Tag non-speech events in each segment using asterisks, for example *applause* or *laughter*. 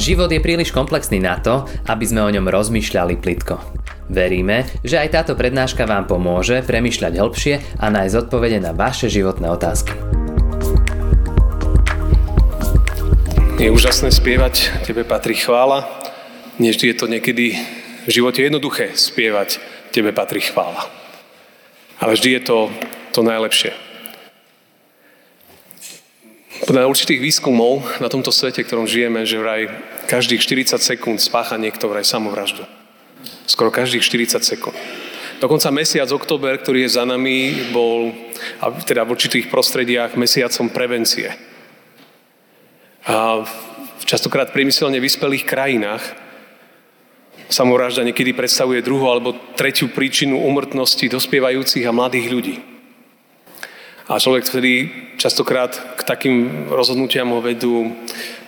Život je príliš komplexný na to, aby sme o ňom rozmýšľali plitko. Veríme, že aj táto prednáška vám pomôže premýšľať hĺbšie a nájsť odpovede na vaše životné otázky. Je úžasné spievať, tebe patrí chvála. Nevždy je to niekedy v živote jednoduché spievať, tebe patrí chvála. Ale vždy je to to najlepšie. Podľa určitých výskumov na tomto svete, v ktorom žijeme, že vraj každých 40 sekúnd spácha niekto vraj samovraždu. Skoro každých 40 sekúnd. Dokonca mesiac október, ktorý je za nami, bol teda v určitých prostrediach mesiacom prevencie. A v častokrát priemyselne vyspelých krajinách samovražda niekedy predstavuje druhú alebo tretiu príčinu umrtnosti dospievajúcich a mladých ľudí. A človek vtedy častokrát k takým rozhodnutiam ho vedú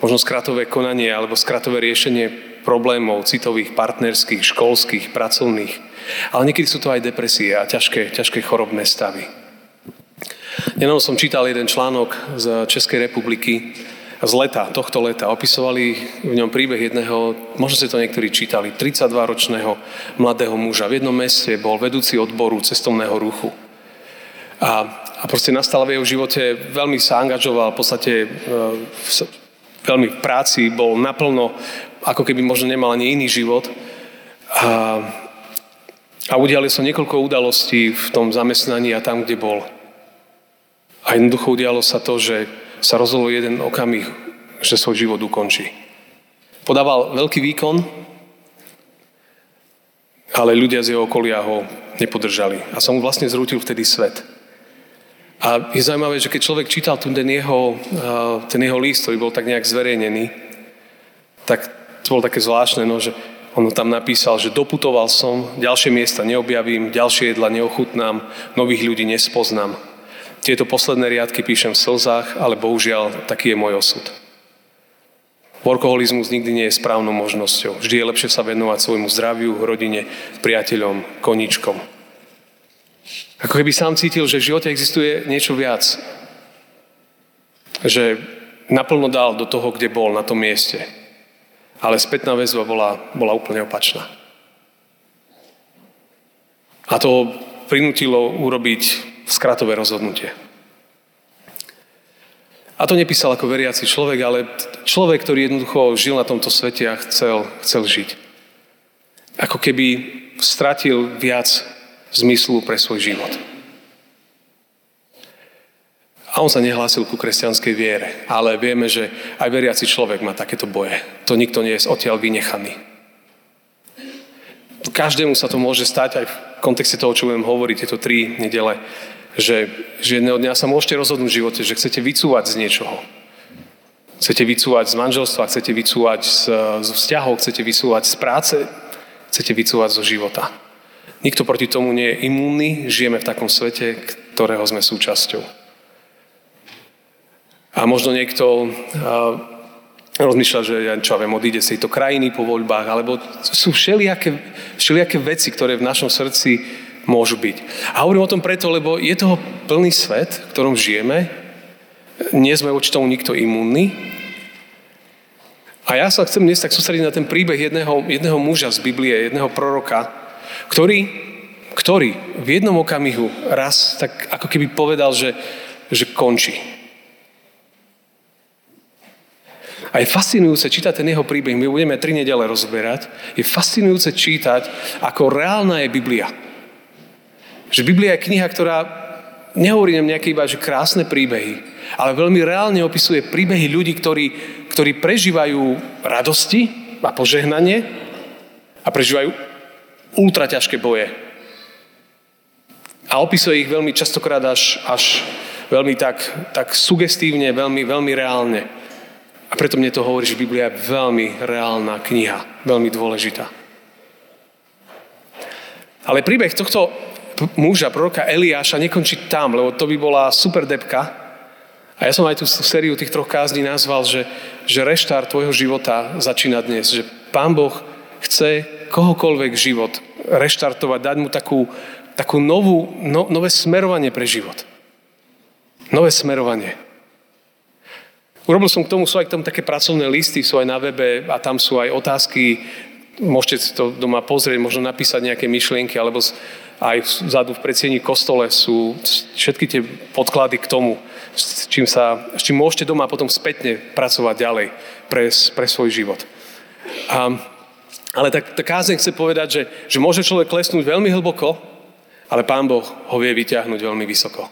možno skratové konanie alebo skratové riešenie problémov citových, partnerských, školských, pracovných. Ale niekedy sú to aj depresie a ťažké, ťažké chorobné stavy. Jenom som čítal jeden článok z Českej republiky, z leta, tohto leta. Opisovali v ňom príbeh jedného, možno ste to niektorí čítali, 32-ročného mladého muža. V jednom meste bol vedúci odboru cestovného ruchu. A, a proste nastala v jeho živote, veľmi sa angažoval, v podstate e, veľmi v práci, bol naplno, ako keby možno nemal ani iný život. A, a udiali sa niekoľko udalostí v tom zamestnaní a tam, kde bol. A jednoducho udialo sa to, že sa rozhodol jeden okamih, že svoj život ukončí. Podával veľký výkon, ale ľudia z jeho okolia ho nepodržali. A sa mu vlastne zrútil vtedy svet. A je zaujímavé, že keď človek čítal ten jeho, ten jeho list, ktorý bol tak nejak zverejnený, tak to bolo také zvláštne, no, že on tam napísal, že doputoval som, ďalšie miesta neobjavím, ďalšie jedla neochutnám, nových ľudí nespoznám. Tieto posledné riadky píšem v slzách, ale bohužiaľ taký je môj osud. Workoholizmus nikdy nie je správnou možnosťou. Vždy je lepšie sa venovať svojmu zdraviu, rodine, priateľom, koníčkom. Ako keby sám cítil, že v živote existuje niečo viac. Že naplno dal do toho, kde bol, na tom mieste. Ale spätná väzba bola, bola úplne opačná. A to prinútilo urobiť skratové rozhodnutie. A to nepísal ako veriaci človek, ale človek, ktorý jednoducho žil na tomto svete a chcel, chcel žiť. Ako keby stratil viac zmyslu pre svoj život. A on sa nehlásil ku kresťanskej viere, ale vieme, že aj veriaci človek má takéto boje. To nikto nie je odtiaľ vynechaný. Každému sa to môže stať aj v kontexte toho, čo budem hovoriť, tieto tri nedele že, že jedného dňa sa môžete rozhodnúť v živote, že chcete vycúvať z niečoho. Chcete vycúvať z manželstva, chcete vycúvať z, z vzťahov, chcete vycúvať z práce, chcete vycúvať zo života. Nikto proti tomu nie je imúnny, žijeme v takom svete, ktorého sme súčasťou. A možno niekto rozmýšľa, že ja čo viem, odíde z tejto krajiny po voľbách, alebo sú všelijaké, všelijaké veci, ktoré v našom srdci môžu byť. A hovorím o tom preto, lebo je toho plný svet, v ktorom žijeme. Nie sme voči tomu nikto imunný. A ja sa chcem dnes tak sústrediť na ten príbeh jedného, jedného muža z Biblie, jedného proroka, ktorý, ktorý v jednom okamihu raz tak ako keby povedal, že, že končí. A je fascinujúce čítať ten jeho príbeh. My budeme tri nedele rozberať. Je fascinujúce čítať, ako reálna je Biblia. Že Biblia je kniha, ktorá nehovorí nám nejaké iba že krásne príbehy, ale veľmi reálne opisuje príbehy ľudí, ktorí, ktorí prežívajú radosti a požehnanie a prežívajú ultra ťažké boje. A opisuje ich veľmi častokrát až, až veľmi tak, tak sugestívne, veľmi, veľmi reálne. A preto mne to hovorí, že Biblia je veľmi reálna kniha, veľmi dôležitá. Ale príbeh tohto muža, proroka Eliáša nekončiť tam, lebo to by bola super depka. A ja som aj tú sériu tých troch kázdí nazval, že, že reštart tvojho života začína dnes. Že Pán Boh chce kohokoľvek život reštartovať, dať mu takú, takú novú, no, nové smerovanie pre život. Nové smerovanie. Urobil som k tomu, sú aj k tomu také pracovné listy, sú aj na webe a tam sú aj otázky, môžete si to doma pozrieť, možno napísať nejaké myšlienky, alebo aj vzadu v predsieni kostole sú všetky tie podklady k tomu, s čím, sa, s čím môžete doma potom spätne pracovať ďalej pre, pre svoj život. A, ale tak, tak kázeň chce povedať, že, že môže človek klesnúť veľmi hlboko, ale Pán Boh ho vie vyťahnuť veľmi vysoko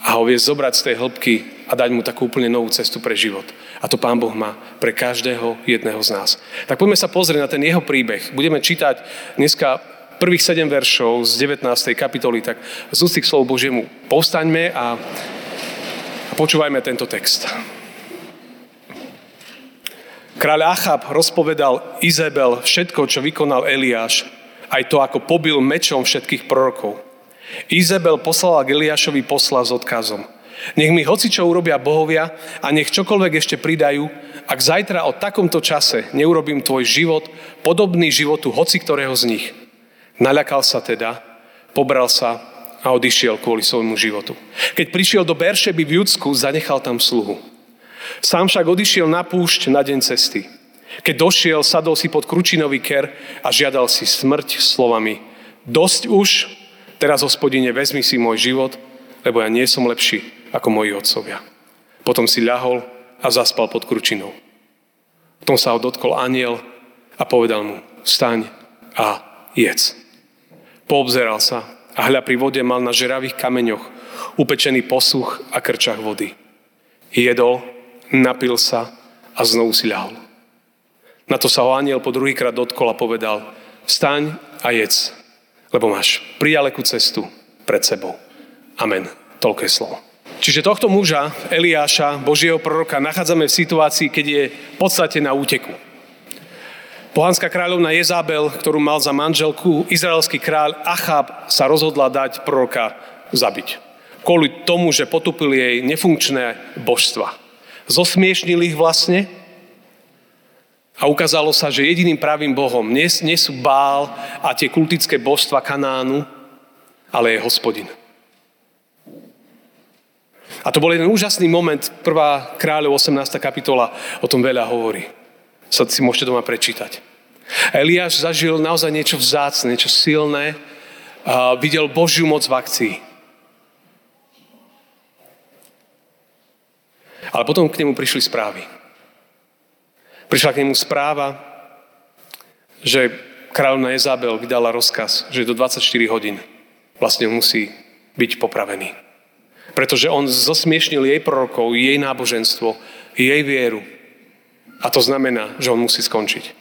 a ho vie zobrať z tej hĺbky a dať mu takú úplne novú cestu pre život. A to Pán Boh má pre každého jedného z nás. Tak poďme sa pozrieť na ten jeho príbeh. Budeme čítať dneska prvých 7 veršov z 19. kapitoly, tak z ústých slov Božiemu povstaňme a počúvajme tento text. Kráľ Achab rozpovedal Izabel všetko, čo vykonal Eliáš, aj to, ako pobil mečom všetkých prorokov. Izabel poslala k Eliášovi posla s odkazom. Nech mi hoci čo urobia bohovia a nech čokoľvek ešte pridajú, ak zajtra o takomto čase neurobím tvoj život podobný životu hoci ktorého z nich. Naľakal sa teda, pobral sa a odišiel kvôli svojmu životu. Keď prišiel do Beršeby v Judsku, zanechal tam sluhu. Sám však odišiel na púšť na deň cesty. Keď došiel, sadol si pod kručinový ker a žiadal si smrť slovami Dosť už, Teraz, hospodine, vezmi si môj život, lebo ja nie som lepší ako moji otcovia. Potom si ľahol a zaspal pod kručinou. Potom sa ho dotkol aniel a povedal mu, staň a jedz. Poobzeral sa a hľa pri vode mal na žeravých kameňoch upečený posuch a krčach vody. Jedol, napil sa a znovu si ľahol. Na to sa ho aniel po druhýkrát dotkol a povedal, staň a jedz lebo máš prialekú cestu pred sebou. Amen. Toľko slovo. Čiže tohto muža, Eliáša, Božieho proroka, nachádzame v situácii, keď je v podstate na úteku. Pohanská kráľovna Jezabel, ktorú mal za manželku, izraelský kráľ Achab sa rozhodla dať proroka zabiť. Kvôli tomu, že potupili jej nefunkčné božstva. Zosmiešnili ich vlastne a ukázalo sa, že jediným pravým Bohom nie, nie sú Bál a tie kultické božstva Kanánu, ale je hospodin. A to bol jeden úžasný moment, prvá kráľov 18. kapitola o tom veľa hovorí. Sa si môžete doma prečítať. Eliáš zažil naozaj niečo vzácne, niečo silné, a videl Božiu moc v akcii. Ale potom k nemu prišli správy. Prišla k nemu správa, že kráľovna Jezabel vydala rozkaz, že do 24 hodín vlastne musí byť popravený. Pretože on zosmiešnil jej prorokov, jej náboženstvo, jej vieru. A to znamená, že on musí skončiť.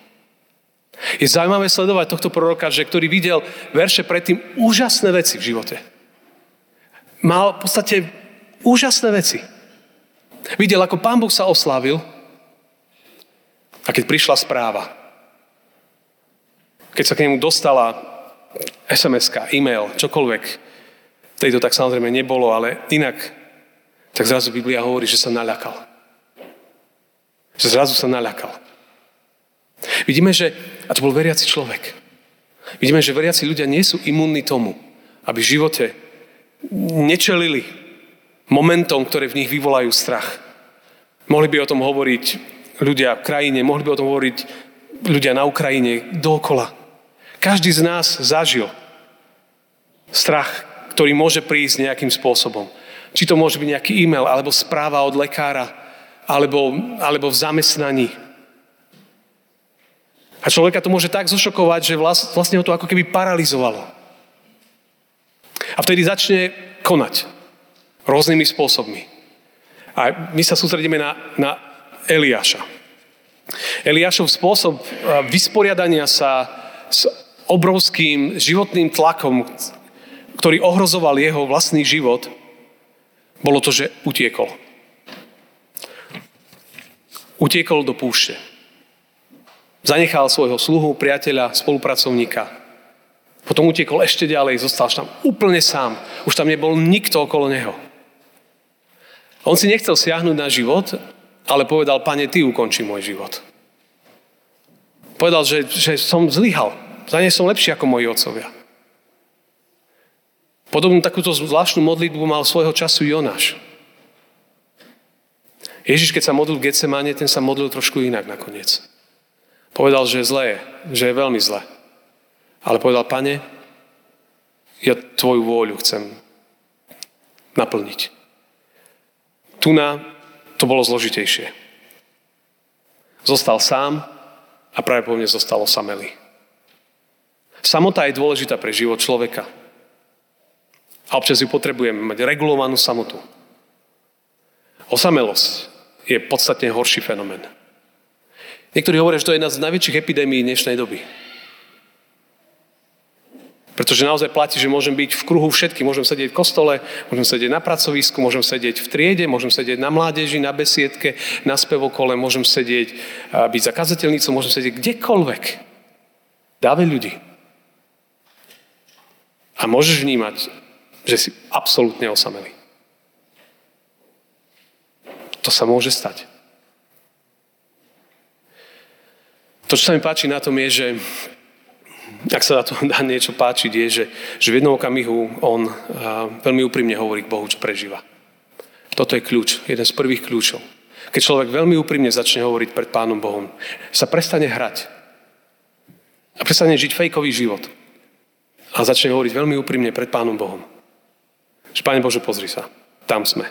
Je zaujímavé sledovať tohto proroka, že ktorý videl verše predtým úžasné veci v živote. Mal v podstate úžasné veci. Videl, ako pán Boh sa oslávil, a keď prišla správa, keď sa k nemu dostala sms e-mail, čokoľvek, tejto tak samozrejme nebolo, ale inak, tak zrazu Biblia hovorí, že sa naľakal. Že zrazu sa naľakal. Vidíme, že, a to bol veriaci človek, vidíme, že veriaci ľudia nie sú imunní tomu, aby v živote nečelili momentom, ktoré v nich vyvolajú strach. Mohli by o tom hovoriť ľudia v krajine, mohli by o tom hovoriť ľudia na Ukrajine, dookola. Každý z nás zažil strach, ktorý môže prísť nejakým spôsobom. Či to môže byť nejaký e-mail, alebo správa od lekára, alebo, alebo v zamestnaní. A človeka to môže tak zošokovať, že vlastne ho to ako keby paralizovalo. A vtedy začne konať rôznymi spôsobmi. A my sa sústredíme na, na Eliáša. Eliášov spôsob vysporiadania sa s obrovským životným tlakom, ktorý ohrozoval jeho vlastný život, bolo to, že utiekol. Utiekol do púšte. Zanechal svojho sluhu, priateľa, spolupracovníka. Potom utiekol ešte ďalej, zostal tam úplne sám. Už tam nebol nikto okolo neho. On si nechcel siahnuť na život, ale povedal, pane, ty ukončí môj život. Povedal, že, že som zlyhal. Za ne som lepší ako moji otcovia. Podobnú takúto zvláštnu modlitbu mal svojho času Jonáš. Ježiš, keď sa modlil v Getsemane, ten sa modlil trošku inak nakoniec. Povedal, že je zlé, že je veľmi zlé. Ale povedal, pane, ja tvoju vôľu chcem naplniť. Tu na to bolo zložitejšie. Zostal sám a práve po mne zostal osamelý. Samota je dôležitá pre život človeka. A občas ju potrebujeme mať regulovanú samotu. Osamelosť je podstatne horší fenomén. Niektorí hovoria, že to je jedna z najväčších epidémií dnešnej doby. Pretože naozaj platí, že môžem byť v kruhu všetky. Môžem sedieť v kostole, môžem sedieť na pracovisku, môžem sedieť v triede, môžem sedieť na mládeži, na besiedke, na spevokole, môžem sedieť, byť za kazateľnicou, môžem sedieť kdekoľvek. Dáve ľudí. A môžeš vnímať, že si absolútne osamelý. To sa môže stať. To, čo sa mi páči na tom je, že ak sa na to dá niečo páčiť, je, že, že v jednom okamihu on veľmi úprimne hovorí k Bohu, čo prežíva. Toto je kľúč, jeden z prvých kľúčov. Keď človek veľmi úprimne začne hovoriť pred Pánom Bohom, sa prestane hrať a prestane žiť fejkový život a začne hovoriť veľmi úprimne pred Pánom Bohom. Že Pane Bože, pozri sa, tam sme.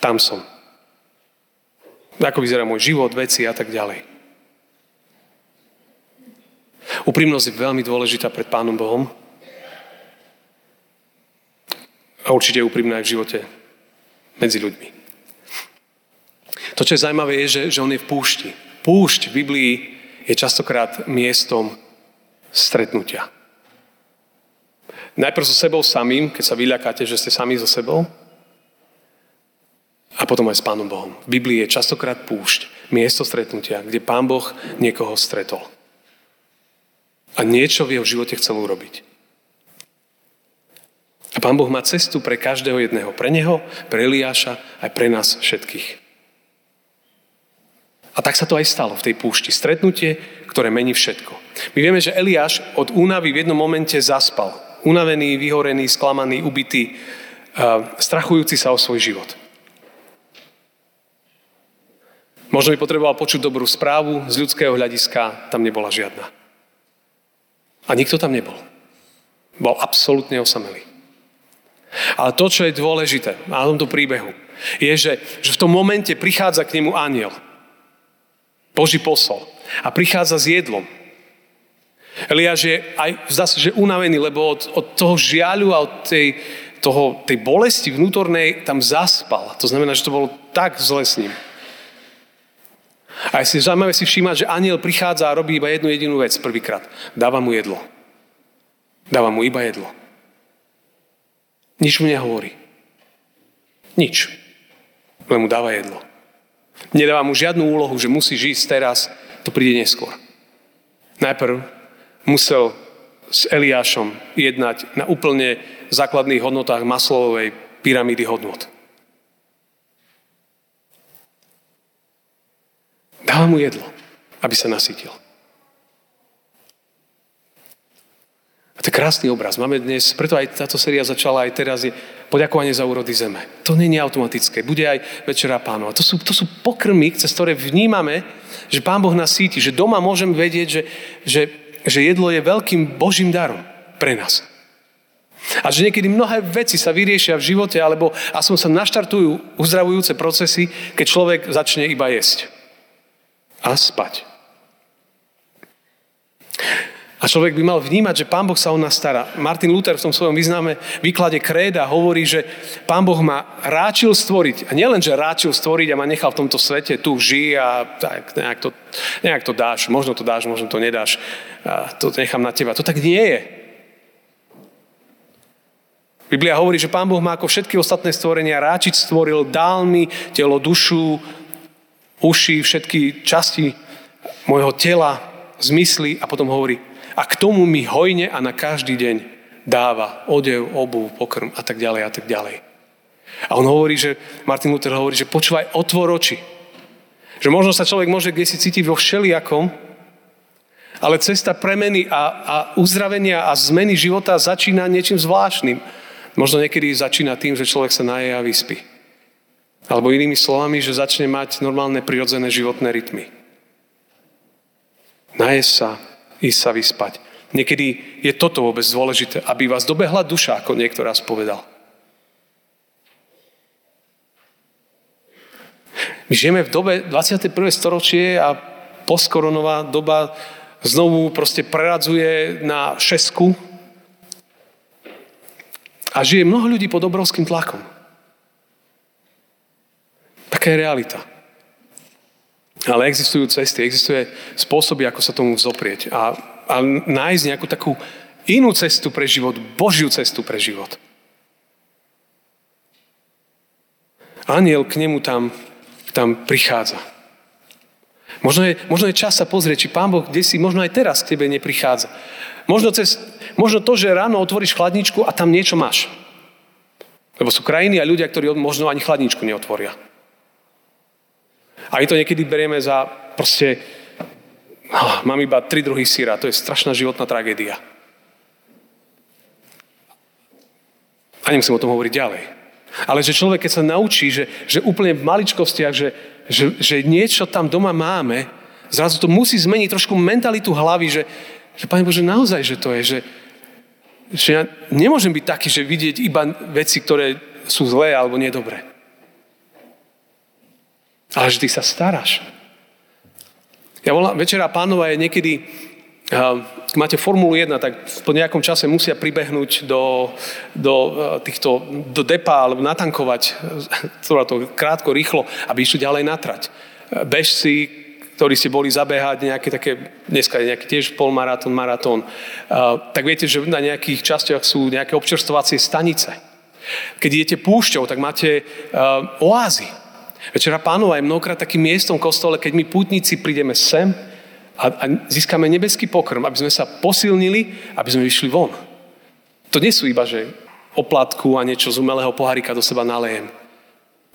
Tam som. Ako vyzerá môj život, veci a tak ďalej. Úprimnosť je veľmi dôležitá pred Pánom Bohom. A určite je úprimná aj v živote medzi ľuďmi. To, čo je zaujímavé, je, že, že on je v púšti. Púšť v Biblii je častokrát miestom stretnutia. Najprv so sebou samým, keď sa vyľakáte, že ste sami so sebou, a potom aj s Pánom Bohom. V Biblii je častokrát púšť, miesto stretnutia, kde Pán Boh niekoho stretol. A niečo v jeho živote chcel urobiť. A Pán Boh má cestu pre každého jedného. Pre neho, pre Eliáša, aj pre nás všetkých. A tak sa to aj stalo v tej púšti. Stretnutie, ktoré mení všetko. My vieme, že Eliáš od únavy v jednom momente zaspal. Unavený, vyhorený, sklamaný, ubitý, strachujúci sa o svoj život. Možno by potreboval počuť dobrú správu, z ľudského hľadiska tam nebola žiadna. A nikto tam nebol. Bol absolútne osamelý. Ale to, čo je dôležité na tomto príbehu, je, že, že v tom momente prichádza k nemu aniel. Boží posol. A prichádza s jedlom. Eliáš je aj, zdá sa, že unavený, lebo od, od toho žiaľu a od tej, toho, tej bolesti vnútornej tam zaspal. To znamená, že to bolo tak zle s ním. A je si zaujímavé si všímať, že aniel prichádza a robí iba jednu jedinú vec prvýkrát. Dáva mu jedlo. Dáva mu iba jedlo. Nič mu nehovorí. Nič. Len mu dáva jedlo. Nedáva mu žiadnu úlohu, že musí žiť teraz, to príde neskôr. Najprv musel s Eliášom jednať na úplne základných hodnotách maslovej pyramídy hodnot. Dáva mu jedlo, aby sa nasytil. A to je krásny obraz. Máme dnes, preto aj táto séria začala aj teraz, je poďakovanie za úrody zeme. To nie je automatické. Bude aj Večera pánov. A to sú, to sú pokrmy, cez ktoré vnímame, že Pán Boh nás síti, že doma môžem vedieť, že, že, že jedlo je veľkým Božím darom pre nás. A že niekedy mnohé veci sa vyriešia v živote, alebo aspoň sa naštartujú uzdravujúce procesy, keď človek začne iba jesť a spať. A človek by mal vnímať, že Pán Boh sa o nás stará. Martin Luther v tom svojom význame výklade kréda hovorí, že Pán Boh ma ráčil stvoriť. A nielen, že ráčil stvoriť a ma nechal v tomto svete, tu žij a tak nejak to, nejak to dáš. Možno to dáš, možno to nedáš. A to nechám na teba. To tak nie je. Biblia hovorí, že Pán Boh má ako všetky ostatné stvorenia ráčiť stvoril, dál mi telo, dušu, uši, všetky časti môjho tela, zmysly a potom hovorí, a k tomu mi hojne a na každý deň dáva odev, obu, pokrm a tak ďalej a tak ďalej. A on hovorí, že, Martin Luther hovorí, že počúvaj, otvor oči. Že možno sa človek môže kde si cítiť vo všelijakom, ale cesta premeny a, a uzdravenia a zmeny života začína niečím zvláštnym. Možno niekedy začína tým, že človek sa naje a vyspí. Alebo inými slovami, že začne mať normálne prirodzené životné rytmy. Najesť sa, ísť sa vyspať. Niekedy je toto vôbec dôležité, aby vás dobehla duša, ako niekto raz povedal. My žijeme v dobe 21. storočie a postkoronová doba znovu proste preradzuje na šesku a žije mnoho ľudí pod obrovským tlakom. Taká je realita. Ale existujú cesty, existuje spôsoby, ako sa tomu zoprieť a, a nájsť nejakú takú inú cestu pre život, Božiu cestu pre život. Aniel k nemu tam tam prichádza. Možno je, možno je čas sa pozrieť, či Pán Boh kde si, možno aj teraz k tebe neprichádza. Možno, cez, možno to, že ráno otvoríš chladničku a tam niečo máš. Lebo sú krajiny a ľudia, ktorí možno ani chladničku neotvoria. A my to niekedy berieme za proste, oh, mám iba tri druhy síra, to je strašná životná tragédia. A nemusím o tom hovoriť ďalej. Ale že človek, keď sa naučí, že, že úplne v maličkostiach, že, že, že niečo tam doma máme, zrazu to musí zmeniť trošku mentalitu hlavy, že, že Pane Bože, naozaj, že to je, že, že ja nemôžem byť taký, že vidieť iba veci, ktoré sú zlé alebo nedobré. Ale že sa staráš. Ja volám, Večera pánova je niekedy keď máte Formulu 1, tak po nejakom čase musia pribehnúť do, do eh, týchto, do depa alebo natankovať *laughs* to krátko, rýchlo, aby išli ďalej na trať. Bežci, ktorí ste boli zabehať nejaké také, dneska je nejaký tiež polmaratón, maratón, tak viete, že na nejakých častiach sú nejaké občerstovacie stanice. Keď idete púšťou, tak máte uh, oázy. Večera pánova je mnohokrát takým miestom kostole, keď my pútnici prídeme sem, a, a získame nebeský pokrm, aby sme sa posilnili, aby sme vyšli von. To nie sú iba, že oplatku a niečo z umelého pohárika do seba nalejem.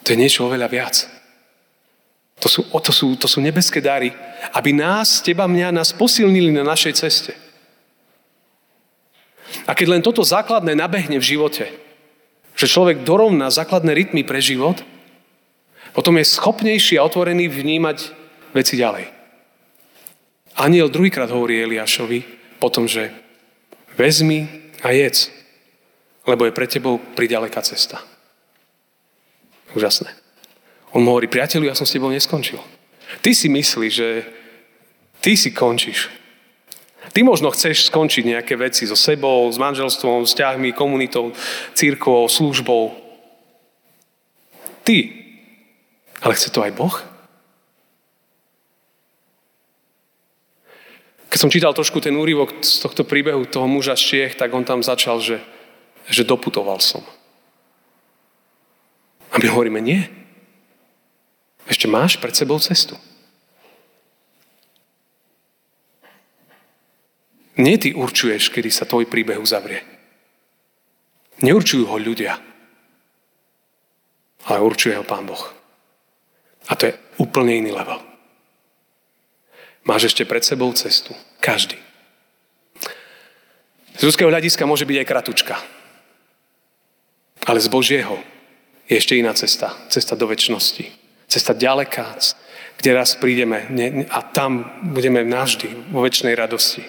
To je niečo oveľa viac. To sú, to sú, to sú nebeské dary, aby nás, teba, mňa, nás posilnili na našej ceste. A keď len toto základné nabehne v živote, že človek dorovná základné rytmy pre život, potom je schopnejší a otvorený vnímať veci ďalej. Aniel druhýkrát hovorí Eliášovi potom, že vezmi a jedz, lebo je pre tebou priďaleká cesta. Úžasné. On mu hovorí, priateľu, ja som s tebou neskončil. Ty si myslíš, že ty si končíš. Ty možno chceš skončiť nejaké veci so sebou, s manželstvom, vzťahmi, komunitou, církvou, službou. Ty. Ale chce to aj Boh? Keď som čítal trošku ten úryvok z tohto príbehu toho muža z Čiech, tak on tam začal, že, že doputoval som. A my hovoríme, nie. Ešte máš pred sebou cestu. Nie ty určuješ, kedy sa tvoj príbeh uzavrie. Neurčujú ho ľudia, ale určuje ho Pán Boh. A to je úplne iný level. Máš ešte pred sebou cestu. Každý. Z ľudského hľadiska môže byť aj kratučka. Ale z Božieho je ešte iná cesta. Cesta do väčšnosti. Cesta ďaleká, kde raz prídeme a tam budeme navždy vo väčšnej radosti.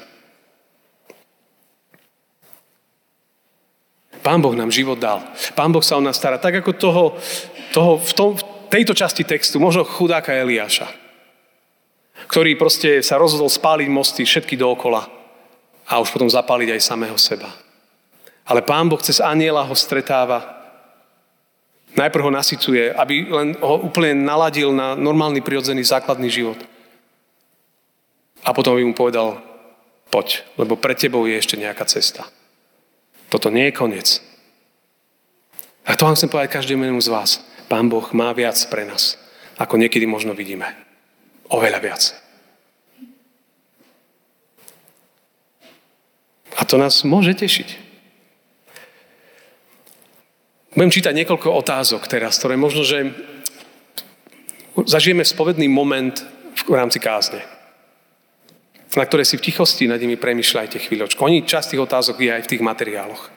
Pán Boh nám život dal. Pán Boh sa o nás stará. Tak ako toho, toho v, tom, tejto časti textu, možno chudáka Eliáša ktorý proste sa rozhodol spáliť mosty všetky dookola a už potom zapáliť aj samého seba. Ale Pán Boh cez aniela ho stretáva. Najprv ho nasycuje, aby len ho úplne naladil na normálny, prirodzený, základný život. A potom by mu povedal, poď, lebo pre tebou je ešte nejaká cesta. Toto nie je koniec. A to vám chcem povedať každému z vás. Pán Boh má viac pre nás, ako niekedy možno vidíme. Oveľa viac. A to nás môže tešiť. Budem čítať niekoľko otázok teraz, ktoré možno, že zažijeme spovedný moment v rámci kázne, na ktoré si v tichosti nad nimi premyšľajte chvíľočku. Oni časť tých otázok je aj v tých materiáloch.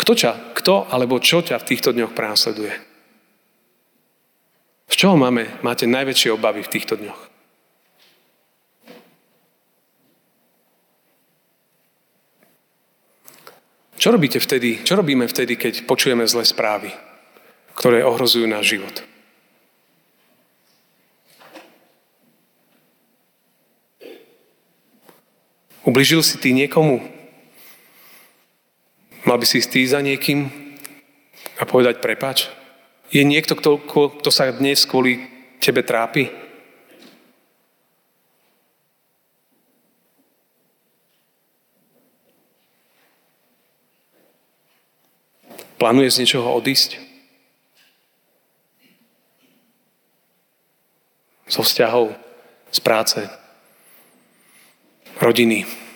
Kto, ťa, kto alebo čo ťa v týchto dňoch prásleduje? Z čoho máme, máte najväčšie obavy v týchto dňoch? Čo robíte vtedy, čo robíme vtedy, keď počujeme zlé správy, ktoré ohrozujú náš život? Ubližil si ty niekomu? Mal by si ísť za niekým a povedať prepač? Je niekto, kto, kto sa dnes kvôli tebe trápi? Plánuje z niečoho odísť? Zo vzťahov, z práce, rodiny.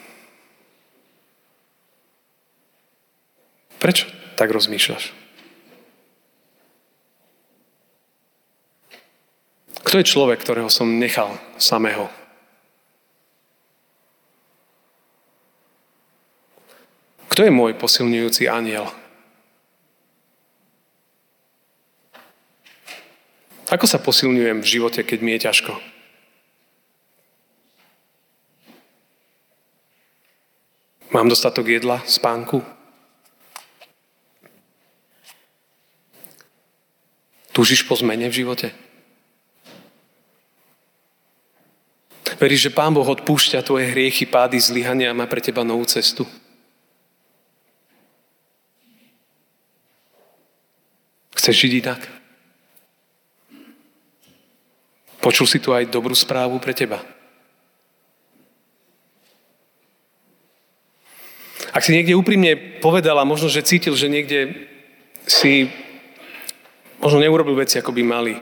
Prečo tak rozmýšľaš? Kto je človek, ktorého som nechal samého? Kto je môj posilňujúci aniel? Ako sa posilňujem v živote, keď mi je ťažko? Mám dostatok jedla, spánku? Túžiš po zmene v živote? Veríš, že Pán Boh odpúšťa tvoje hriechy, pády, zlyhania a má pre teba novú cestu? Chceš žiť inak? Počul si tu aj dobrú správu pre teba. Ak si niekde úprimne povedal a možno, že cítil, že niekde si možno neurobil veci, ako by mali,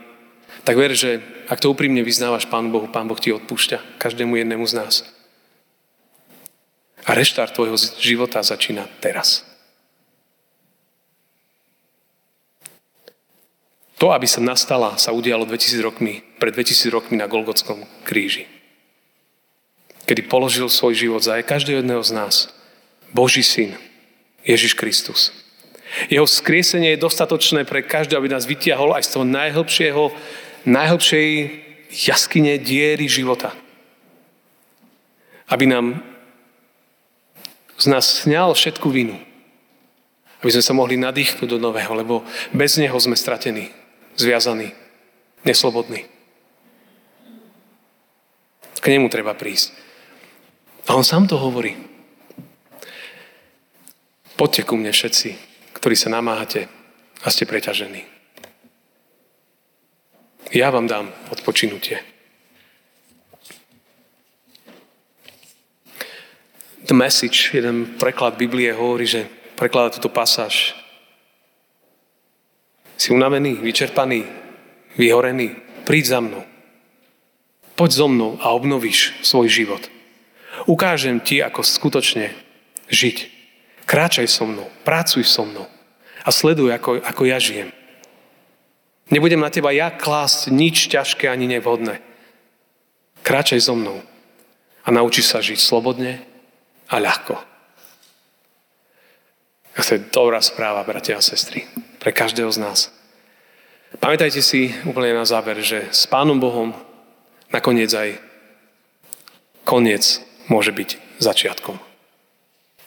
tak ver, že ak to úprimne vyznávaš Pánu Bohu, Pán Boh ti odpúšťa každému jednému z nás. A reštart tvojho života začína teraz. To, aby sa nastala, sa udialo 2000 rokmi, pred 2000 rokmi na Golgotskom kríži. Kedy položil svoj život za každého jedného z nás. Boží syn, Ježiš Kristus. Jeho skriesenie je dostatočné pre každého, aby nás vytiahol aj z toho najhlbšieho, najhlbšej jaskyne diery života. Aby nám z nás sňal všetku vinu. Aby sme sa mohli nadýchnuť do nového, lebo bez neho sme stratení zviazaný, neslobodný. K nemu treba prísť. A on sám to hovorí. Poďte ku mne všetci, ktorí sa namáhate a ste preťažení. Ja vám dám odpočinutie. The Message, jeden preklad Biblie hovorí, že prekladá túto pasáž si unavený, vyčerpaný, vyhorený? Príď za mnou. Poď so mnou a obnovíš svoj život. Ukážem ti, ako skutočne žiť. Kráčaj so mnou, pracuj so mnou a sleduj, ako, ako ja žijem. Nebudem na teba ja klásť nič ťažké ani nevhodné. Kráčaj so mnou a nauči sa žiť slobodne a ľahko. A to je dobrá správa, bratia a sestry pre každého z nás. Pamätajte si úplne na záver, že s Pánom Bohom nakoniec aj koniec môže byť začiatkom.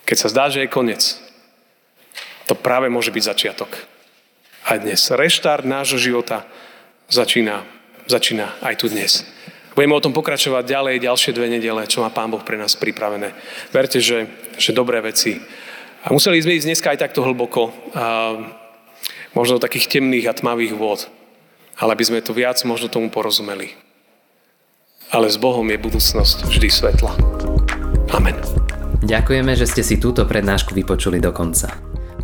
Keď sa zdá, že je koniec, to práve môže byť začiatok. A dnes reštart nášho života začína, začína aj tu dnes. Budeme o tom pokračovať ďalej, ďalšie dve nedele, čo má Pán Boh pre nás pripravené. Verte, že, že dobré veci. A museli sme ísť dneska aj takto hlboko. A možno do takých temných a tmavých vôd. Ale aby sme to viac možno tomu porozumeli. Ale s Bohom je budúcnosť vždy svetla. Amen. Ďakujeme, že ste si túto prednášku vypočuli do konca.